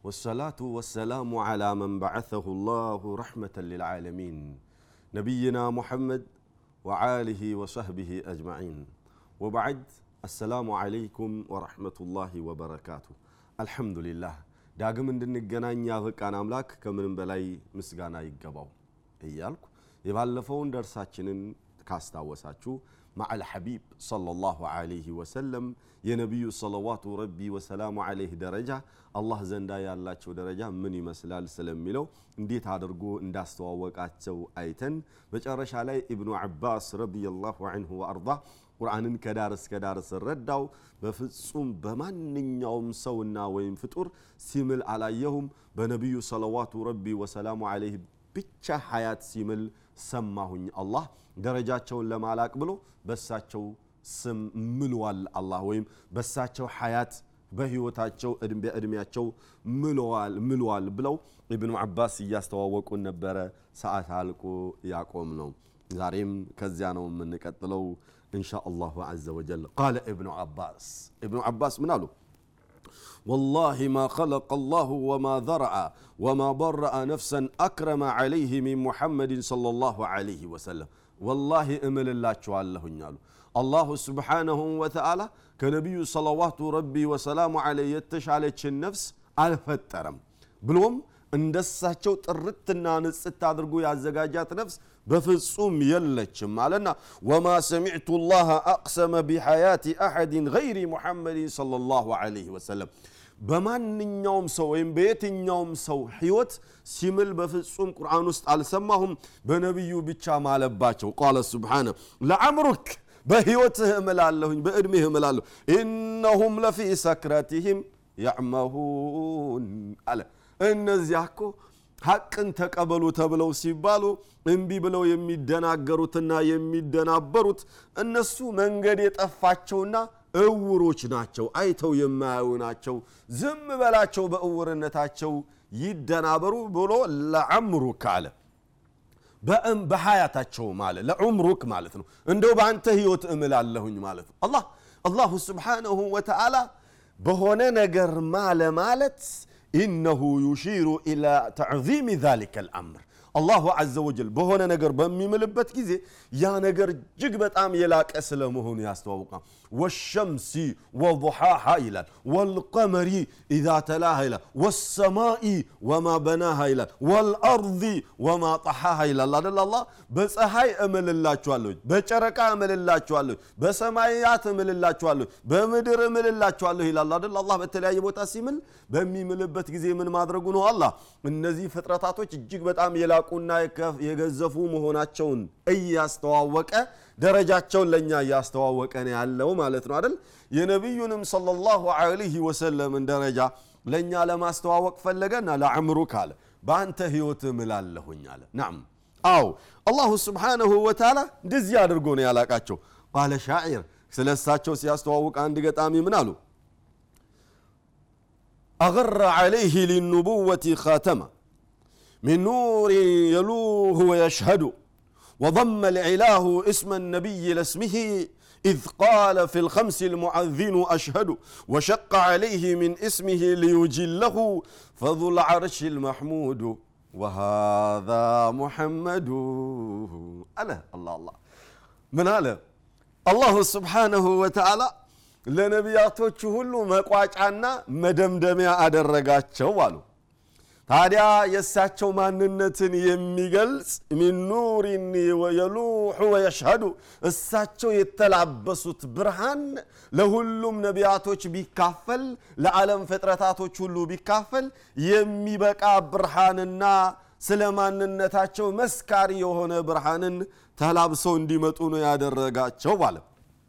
لله رب العالمين والصلاة والسلام على من بعثه الله رحمة للعالمين نبينا محمد وعاله وصحبه أجمعين وبعد السلام عليكم ورحمة الله وبركاته الحمد لله ዳግም እንድንገናኝ ያበቃን አምላክ ከምንም በላይ ምስጋና ይገባው እያልኩ የባለፈውን ደርሳችንን ካስታወሳችሁ ማዕል ሐቢብ ሰለላሁ ዐለይሂ ወሰለም የነቢዩ صلوات ربي وسلامه عليه ደረጃ አላህ ዘንዳ ያላቸው ደረጃ ምን ይመስላል ስለሚለው እንዴት አድርጎ እንዳስተዋወቃቸው አይተን መጨረሻ ላይ ኢብኑ ዓባስ رضي الله عنه وأرضاه ቁርአንን ከዳር እስከ ዳር ስረዳው በፍጹም በማንኛውም ሰውና ወይም ፍጡር ሲምል አላየሁም። በነቢዩ صلوات ربي وسلامه عليه ብቻ ሀያት ሲምል ሰማሁኝ አላህ ደረጃቸውን ለማላቅ ብሎ በሳቸው ስም ምሏል አላህ ወይም በሳቸው ሀያት በህይወታቸው በእድሜያቸው ምሏል ብለው ኢብኑ ዓባስ እያስተዋወቁን ነበረ። ሰዓት አልቆ ያቆም ነው። ዛሬም ከዚያ ነው የምንቀጥለው። إن شاء الله عز وجل። قال ابن عباس ኢብኑ ዓባስ ምን አሉ والله ما خلق الله وما ذرأ وما برأ نفسا أكرم عليه من محمد صلى الله عليه وسلم والله أمل الله شوالله نالو الله سبحانه وتعالى كنبي صلوات ربي وسلام عليه يتشالج النفس አልፈጠረም ብሎም እንደሳቸው ጥርትና ንጽት አድርጎ ያዘጋጃት ነፍስ በፍጹም የለችም አለና ወማ ሰሚዕቱ ላህ አቅሰመ ቢሐያት አሐድን ገይሪ ሙሐመድን ሰለላሁ ዐለይሂ ወሰለም። በማንኛውም ሰው ወይም በየትኛውም ሰው ህይወት ሲምል በፍጹም ቁርአን ውስጥ አልሰማሁም በነቢዩ ብቻ ማለባቸው። ቃለ ስብሓነ ለአምሩክ በህይወትህ እምላለሁኝ በእድሜህ እምላለሁ። ኢነሁም ለፊ ሰክረትህም ያዕመሁን አለ እነዚያ እኮ ሐቅን ተቀበሉ ተብለው ሲባሉ እምቢ ብለው የሚደናገሩትና የሚደናበሩት እነሱ መንገድ የጠፋቸውና እውሮች ናቸው አይተው የማያዩ ናቸው። ዝም በላቸው በእውርነታቸው ይደናበሩ ብሎ ለዐምሩክ አለ። በሀያታቸው ማለት ለዑምሩክ ማለት ነው። እንደው በአንተ ህይወት እምላለሁኝ ማለት ነው። አላህ አላሁ ስብሓነሁ ወተዓላ በሆነ ነገር ማለ ማለት ኢነሁ ዩሺሩ ኢላ ተዕዚም ዛሊከ ልአምር አላሁ አዘ ወጀል በሆነ ነገር በሚምልበት ጊዜ ያ ነገር እጅግ በጣም የላቀ ስለመሆኑ ያስተዋውቃል ወሸምሲ ወضሓሓ ይላል ወልቀመሪ ኢዛ ተላሃ ይላል ወሰማኢ ወማ በናሃ ይላል ወልአርض ወማ ጠሓሃ ይላል አደል አላ በፀሐይ እምልላችኋለሁ በጨረቃ እምልላችኋለሁ በሰማያት እምልላችኋለሁ በምድር እምልላችኋለሁ ይላል። አደል አላ በተለያየ ቦታ ሲምል በሚምልበት ጊዜ ምን ማድረጉ ነው? አላ እነዚህ ፍጥረታቶች እጅግ በጣም የላቁና የገዘፉ መሆናቸውን እያስተዋወቀ ደረጃቸውን ለእኛ እያስተዋወቀ ነው ያለው ማለት ነው አይደል የነቢዩንም ሰለላሁ ዐለይሂ ወሰለምን ደረጃ ለእኛ ለማስተዋወቅ ፈለገና ለአምሩክ አለ በአንተ ህይወት እምላለሁኝ አለ ናም አው አላሁ ስብሓነሁ ወተዓላ እንደዚህ አድርጎ ነው ያላቃቸው ቃለ ሻዒር ስለ እሳቸው ሲያስተዋውቅ አንድ ገጣሚ ምን አሉ أغر عليه للنبوة خاتمة من نور يلوه ويشهد وضم العلاه اسم النبي لاسمه إذ قال في الخمس المعذن أشهد وشق عليه من اسمه ليجله فذو العرش المحمود وهذا محمد ألا الله الله من هذا الله سبحانه وتعالى ለነቢያቶቹ ሁሉ መቋጫና መደምደሚያ አደረጋቸው አሉ ታዲያ የእሳቸው ማንነትን የሚገልጽ ሚን ኑሪን የሉሑ ወየሽሀዱ እሳቸው የተላበሱት ብርሃን ለሁሉም ነቢያቶች ቢካፈል ለዓለም ፍጥረታቶች ሁሉ ቢካፈል የሚበቃ ብርሃንና ስለ ማንነታቸው መስካሪ የሆነ ብርሃንን ተላብሰው እንዲመጡ ነው ያደረጋቸው ባለ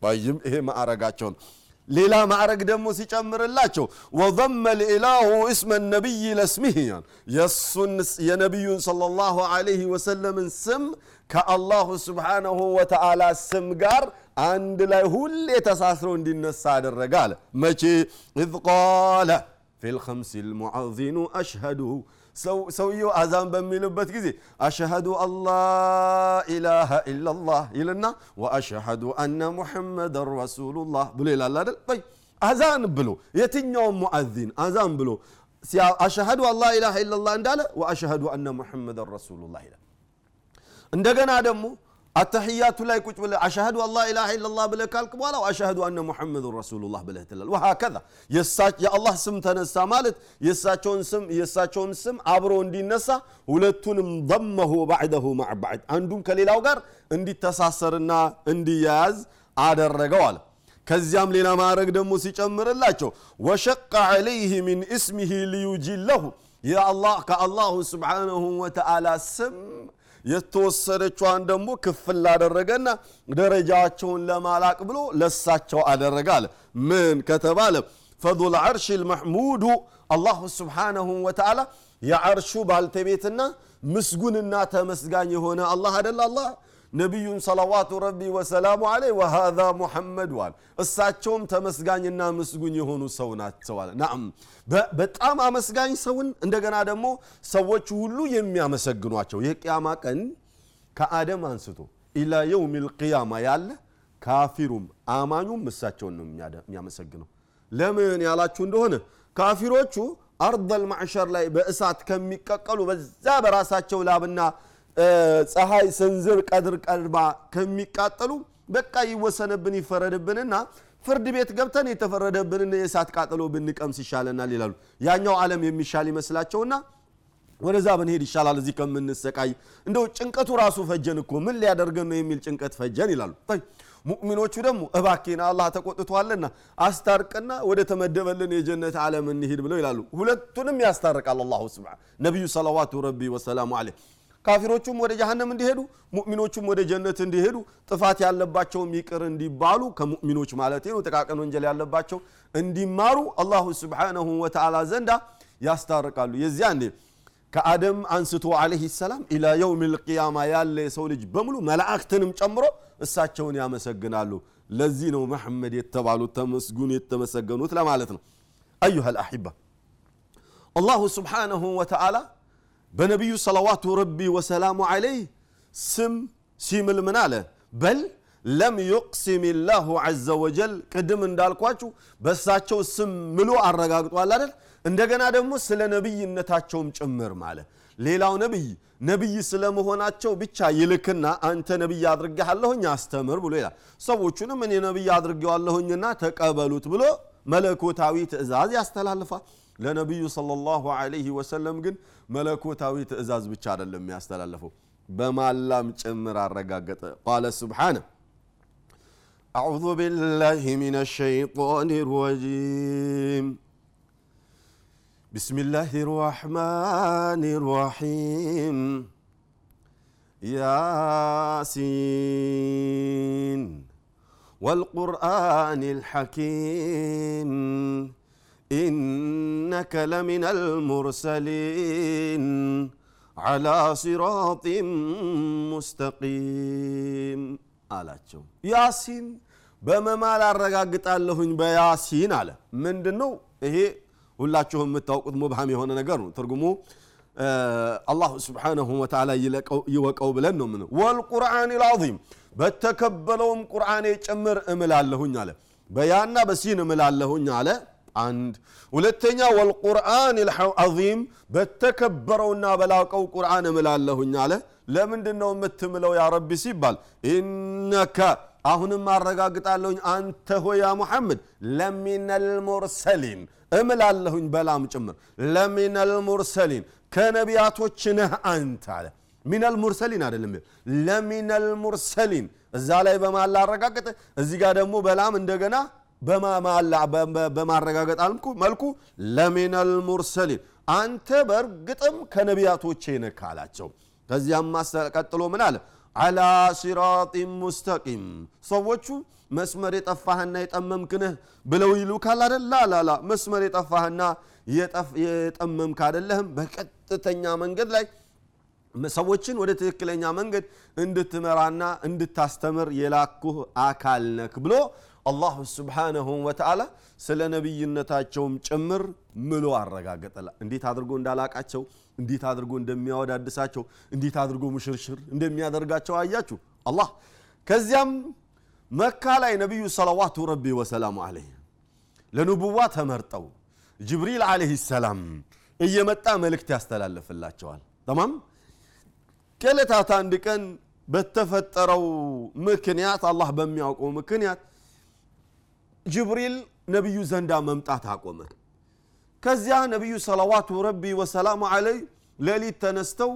ወይም ይሄ ማዕረጋቸው ነው ሌላ ማዕረግ ደግሞ ሲጨምርላቸው وضم الإله اسم النبي إلى اسمه የእሱን የነቢዩን صلى الله عليه وسلم ን ስም ከ الله سبحانه وتعالى ስም ጋር አንድ ላይ ሁሌ ተሳስረው እንዲነሳ አደረገ አለ። መቼ? إذ قال في الخمس المؤذن أشهد ሰውየው አዛን በሚልበት ጊዜ أشهد ألا ኢላሃ ኢላላህ ይልና ወአሽሀዱ አነ ሙሐመደን ረሱሉላህ ብሎ ይላል አይደል ይ አዛን ብሎ የትኛውም ሙአዚን አዛን ብሎ አሽሀዱ አላ ኢላሃ ኢለላህ እንዳለ ወአሽሀዱ አነ ሙሐመድን ረሱሉላህ ይላል እንደገና ደግሞ التحيات لا يكوت ولا أشهد أن لا إله إلا الله بلا كالك ولا أشهد أن محمد رسول الله بلا تلال وهكذا. يساج يا الله سم تنسى مالت. يساجون سم يساجون سم. عبرون دي نسا ولتون ضمه بعده مع بعد عندهم كليلا وقر اندي تساسرنا اندي ياز عاد رقوال كزيام لنا ما رقد موسيقى الله وشق عليه من اسمه ليجي له يا الله كالله سبحانه وتعالى سم የተወሰደችዋን ደግሞ ክፍል አደረገና ደረጃቸውን ለማላቅ ብሎ ለሳቸው አደረገ አለ ምን ከተባለ ፈዙል ዐርሽ ልመሕሙዱ አላሁ ስብሓንሁ ወተዓላ የዐርሹ ባልተቤትና ምስጉንና ተመስጋኝ የሆነ አላህ አደለ አላህ ነቢዩን ሰለዋቱ ረቢ ወሰላሙ አለይህ ወሃዛ ሙሐመድ ዋል። እሳቸውም ተመስጋኝና ምስጉኝ የሆኑ ሰው ናቸዋል ናም በጣም አመስጋኝ ሰውን እንደገና ደግሞ ሰዎች ሁሉ የሚያመሰግኗቸው። የቅያማ ቀን ከአደም አንስቶ ኢላ የውም ልቅያማ ያለ ካፊሩም አማኙም እሳቸውን ነው የሚያመሰግነው። ለምን ያላችሁ እንደሆነ ካፊሮቹ አርደል ማዕሸር ላይ በእሳት ከሚቀቀሉ በዛ በራሳቸው ላብና ፀሐይ ስንዝር ቀድር ቀድማ ከሚቃጠሉ በቃ ይወሰንብን ይፈረድብንና ፍርድ ቤት ገብተን የተፈረደብንን የእሳት ቃጠሎ ብንቀምስ ይሻለናል ይላሉ። ያኛው ዓለም የሚሻል ይመስላቸውና ወደዛ ብንሄድ ይሻላል እዚህ ከምንሰቃይ። እንደው ጭንቀቱ ራሱ ፈጀን እኮ ምን ሊያደርገን ነው የሚል ጭንቀት ፈጀን ይላሉ። ሙእሚኖቹ ደግሞ እባኬና አላህ ተቆጥቷልና አስታርቅና ወደ ተመደበልን የጀነት ዓለም እንሂድ ብለው ይላሉ። ሁለቱንም ያስታርቃል አላሁ ስብሓን ነቢዩ ሰለዋቱ ረቢ ወሰላሙ አለይህ ካፊሮቹም ወደ ጀሃነም እንዲሄዱ ሙእሚኖቹም ወደ ጀነት እንዲሄዱ ጥፋት ያለባቸውም ይቅር እንዲባሉ ከሙእሚኖች ማለት ነው ጥቃቅን ወንጀል ያለባቸው እንዲማሩ አላሁ ስብሓነሁ ወተዓላ ዘንዳ ያስታርቃሉ። የዚያኔ ከአደም አንስቶ አለህ ሰላም ኢላ የውም ልቅያማ ያለ የሰው ልጅ በሙሉ መላእክትንም ጨምሮ እሳቸውን ያመሰግናሉ። ለዚህ ነው መሐመድ የተባሉት ተመስጉን የተመሰገኑት ለማለት ነው። أيها الأحبة الله سبحانه وتعالى በነቢዩ صلوات ربي وسلامه عليه ስም ሲምል ምን አለ? بل لم يقسم الله عز وجل። ቅድም እንዳልኳችሁ በእሳቸው ስም ምሎ አረጋግጧል አይደል? እንደገና ደግሞ ስለ ነቢይነታቸውም ጭምር ማለ። ሌላው ነቢይ ነቢይ ስለመሆናቸው ብቻ ይልክና አንተ ነቢይ አድርጌሃለሁኝ አስተምር ብሎ ይላል። ሰዎቹንም እኔ ነቢይ አድርጌዋለሁኝና ተቀበሉት ብሎ መለኮታዊ ትእዛዝ ያስተላልፋል ለነቢዩ ሰለላሁ ዐለይሂ ወሰለም ግን መለኮታዊ ትእዛዝ ብቻ አይደለም የሚያስተላልፈው በማላም ጭምር አረጋገጠ ቃለ ስብሓነ أعوذ بالله من الشيطان الرجيم بسم الله الرحمن الرحيم ياسين والقرآن الحكيم إنك لمن المرسلين على صراط مستقيم አላቸው ያሲን በመማል አረጋግጣለሁኝ በያሲን አለ ምንድን ነው ይሄ ሁላችሁም የምታውቁት ሙብሃም የሆነ ነገር ነው ትርጉሙ አላሁ ስብሓንሁ ወተዓላ ይወቀው ብለን ነው ምን ወልቁርአን ልዓዚም በተከበለውም ቁርአኔ ጭምር እምላለሁኝ አለ በያና በሲን እምላለሁኝ አለ አንድ። ሁለተኛ ወልቁርአን ልዓዚም በተከበረውና በላቀው ቁርአን እምላለሁኝ አለ። ለምንድን ነው የምትምለው ያ ረቢ ሲባል ኢነከ አሁንም አረጋግጣለሁኝ አንተ ሆ يا ሙሐመድ لمن المرسلين እምላለሁኝ በላም ጭምር። لمن المرسلين ከነቢያቶች ነህ አንተ አለ። من المرسلين አይደለም لمن المرسلين። እዛ ላይ በማላ አረጋገጠ እዚህ ጋር ደግሞ በላም እንደገና በማረጋገጥ መልኩ لمن المرسلين አንተ በእርግጥም ከነቢያቶቼ ነህ አላቸው ከዚያም ቀጥሎ ምን አለ? አላ ሲራጢን ሙስተቂም ሰዎቹ መስመር የጠፋህና የጠመምክንህ ብለው ይሉካል አደለ ላላላ መስመር የጠፋህና የጠመምክ አደለህም በቀጥተኛ መንገድ ላይ ሰዎችን ወደ ትክክለኛ መንገድ እንድትመራና እንድታስተምር የላኩህ አካል ነክ ብሎ አላሁ ስብሓነሁ ወተዓላ ስለ ነቢይነታቸውም ጭምር ምሎ አረጋገጠላ እንዴት አድርጎ እንዳላቃቸው እንዴት አድርጎ እንደሚያወዳድሳቸው እንዴት አድርጎ ሙሽርሽር እንደሚያደርጋቸው አያችሁ? አላህ ከዚያም መካ ላይ ነቢዩ ሰለዋቱ ረቢ ወሰላሙ አለይህ ለንቡዋ ተመርጠው ጅብሪል ዓለይህ ሰላም እየመጣ መልእክት ያስተላልፍላቸዋል። ተማም? ከዕለታት አንድ ቀን በተፈጠረው ምክንያት አላህ በሚያውቀው ምክንያት ጅብሪል ነቢዩ ዘንዳ መምጣት አቆመ። ከዚያ ነቢዩ ሰለዋቱ ረቢ ወሰላሙ አለይ ሌሊት ተነስተው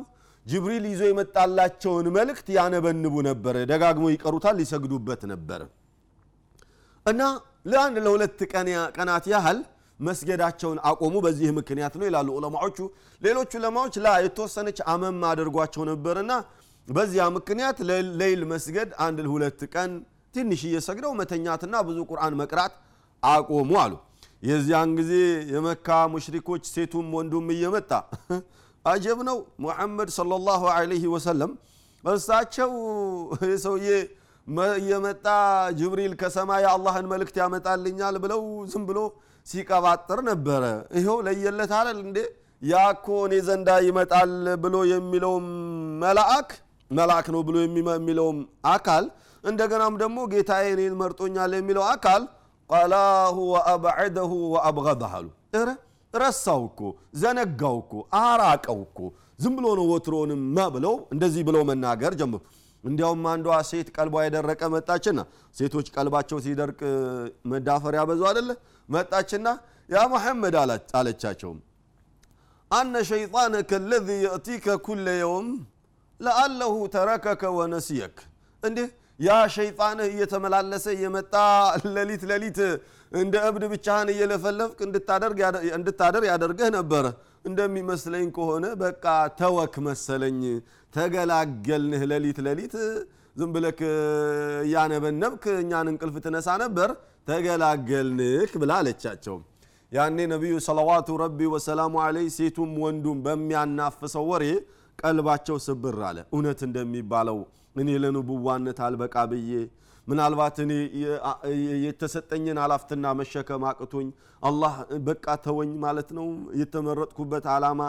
ጅብሪል ይዞ የመጣላቸውን መልእክት ያነበንቡ ነበረ። ደጋግሞ ይቀሩታል ሊሰግዱበት ነበረ። እና ለአንድ ለሁለት ቀናት ያህል መስገዳቸውን አቆሙ። በዚህ ምክንያት ነው ይላሉ ዑለማዎቹ። ሌሎቹ ዑለማዎች ላ የተወሰነች አመም አድርጓቸው ነበርና በዚያ ምክንያት ሌይል መስገድ አንድ ሁለት ቀን ትንሽ እየሰግደው መተኛትና ብዙ ቁርአን መቅራት አቆሙ አሉ። የዚያን ጊዜ የመካ ሙሽሪኮች ሴቱም ወንዱም እየመጣ አጀብ ነው። ሙሐመድ ሰለላሁ ዐለይሂ ወሰለም እሳቸው ሰውዬ እየመጣ ጅብሪል ከሰማይ አላህን መልእክት ያመጣልኛል ብለው ዝም ብሎ ሲቀባጥር ነበረ። ይኸው ለየለት አለል እንዴ? ያኮ እኔ ዘንዳ ይመጣል ብሎ የሚለውም መልአክ መልአክ ነው ብሎ የሚለውም አካል እንደገናም ደግሞ ጌታዬ እኔን መርጦኛል የሚለው አካል ቀላሁ ወአብዐደሁ ወአብገደህ አሉ። ረሳው እኮ ዘነጋው እኮ አራቀው እኮ። ዝም ብሎ ነው ወትሮንም ብለው እንደዚህ ብለው መናገር ጀምሩ እንዲያውም አንዷ ሴት ቀልቧ የደረቀ መጣችና ሴቶች ቀልባቸው ሲደርቅ መዳፈር ያበዙ አደለ መጣችና ያ መሐመድ አለቻቸውም አነ ሸይጣነከ ለዚ የእቲከ ኩለ የውም ለአለሁ ተረከከ ወነስየክ። እንዲህ ያ ሸይጣንህ እየተመላለሰ እየመጣ ሌሊት ሌሊት እንደ እብድ ብቻህን እየለፈለፍክ እንድታደር ያደርገህ ነበረ እንደሚመስለኝ ከሆነ በቃ ተወክ መሰለኝ። ተገላገልንህ ሌሊት ሌሊት። ዝም ብለክ እያነበነብክ እኛን እንቅልፍ ትነሳ ነበር። ተገላገልንክ ብላ አለቻቸው። ያኔ ነቢዩ ሰለዋቱ ረቢ ወሰላሙ አለይ ሴቱም ወንዱም በሚያናፍሰው ወሬ ቀልባቸው ስብር አለ። እውነት እንደሚባለው እኔ ለንቡዋነት አልበቃ ብዬ? ምናልባት እኔ የተሰጠኝን አላፍትና መሸከም አቅቶኝ አላህ በቃ ተወኝ ማለት ነው የተመረጥኩበት ዓላማ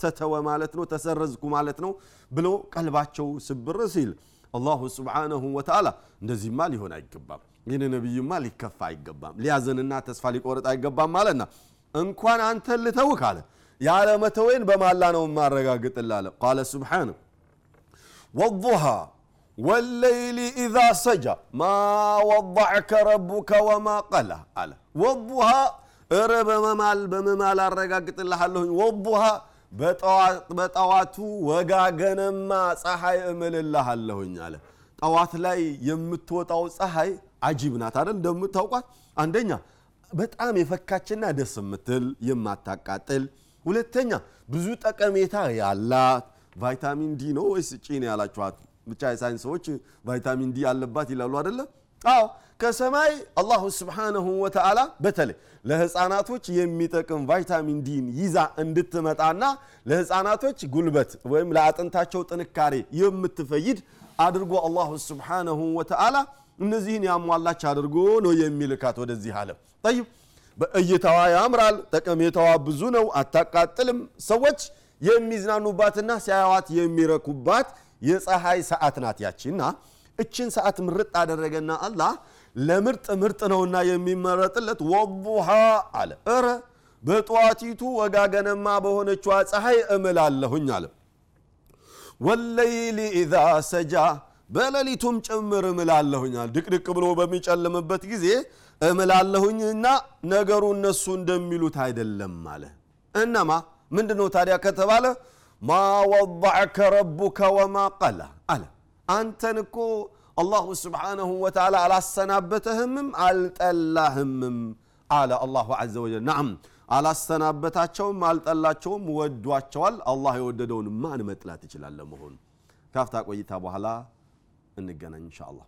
ተተወ ማለት ነው ተሰረዝኩ ማለት ነው ብሎ ቀልባቸው ስብር ሲል አላሁ ስብሓነሁ ወተዓላ እንደዚህማ ሊሆን አይገባም ይህን ነቢይማ ሊከፋ አይገባም ሊያዘንና ተስፋ ሊቆረጥ አይገባም ማለትና እንኳን አንተን ልተውክ አለ ያለ መተወይን በማላ ነው ማረጋግጥላለ ቃለ ስብሓነ ወضሃ ወለይሊ ኢዛ ሰጃ ማ ወضዕከ ረቡከ ወማ ቀላ አለ። ወቡሃ እረ በመማል በመማል አረጋግጥልሃለሁኝ ወቡሃ በጠዋቱ ወጋገንማ ፀሐይ እምልልሃለሁኝ አለ። ጠዋት ላይ የምትወጣው ፀሐይ አጂብ ናት አይደል? እንደምታውቋት አንደኛ በጣም የፈካችና ደስ የምትል የማታቃጥል፣ ሁለተኛ ብዙ ጠቀሜታ ያላት ቫይታሚን ዲ ነው ወይስ ጪን ነው ያላችኋት? ብቻ የሳይንስ ሰዎች ቫይታሚን ዲ አለባት ይላሉ አደለ አዎ ከሰማይ الله سبحانه وتعالى በተለይ ለህፃናቶች የሚጠቅም ቫይታሚን ዲን ይዛ እንድትመጣና ለህፃናቶች ጉልበት ወይም ለአጥንታቸው ጥንካሬ የምትፈይድ አድርጎ አላሁ ስብሓንሁ ወተዓላ እነዚህን ያሟላች አድርጎ ነው የሚልካት ወደዚህ አለም ጠይብ በእይታዋ ያምራል ጠቀሜታዋ ብዙ ነው አታቃጥልም። ሰዎች የሚዝናኑባትና ሲያዩዋት የሚረኩባት የፀሐይ ሰዓት ናት ያቺና እችን ሰዓት ምርጥ አደረገና አላህ ለምርጥ ምርጥ ነውና የሚመረጥለት ወቡሃ አለ። እረ በጠዋቲቱ ወጋገነማ በሆነችዋ ፀሐይ እምላለሁኝ አለ። ወለይሊ ኢዛ ሰጃ በሌሊቱም ጭምር እምላለሁኛል ድቅድቅ ብሎ በሚጨልምበት ጊዜ እምላለሁኝና ነገሩ እነሱ እንደሚሉት አይደለም አለ። እነማ ምንድነው ታዲያ ከተባለ ማ ወضዐከ ረቡከ ወማ ቀላ አለ። አንተን እኮ አላሁ ስብሓንሁ ወተዓላ አላሰናበተህምም አልጠላህምም አለ አላሁ ዘ ወጀል። ናም አላሰናበታቸውም አልጠላቸውም ወዷቸዋል። አላህ የወደደውን ማን መጥላት ይችላል ለመሆኑ ካፍታ ቆይታ በኋላ እንገናኝ እንሻ አላህ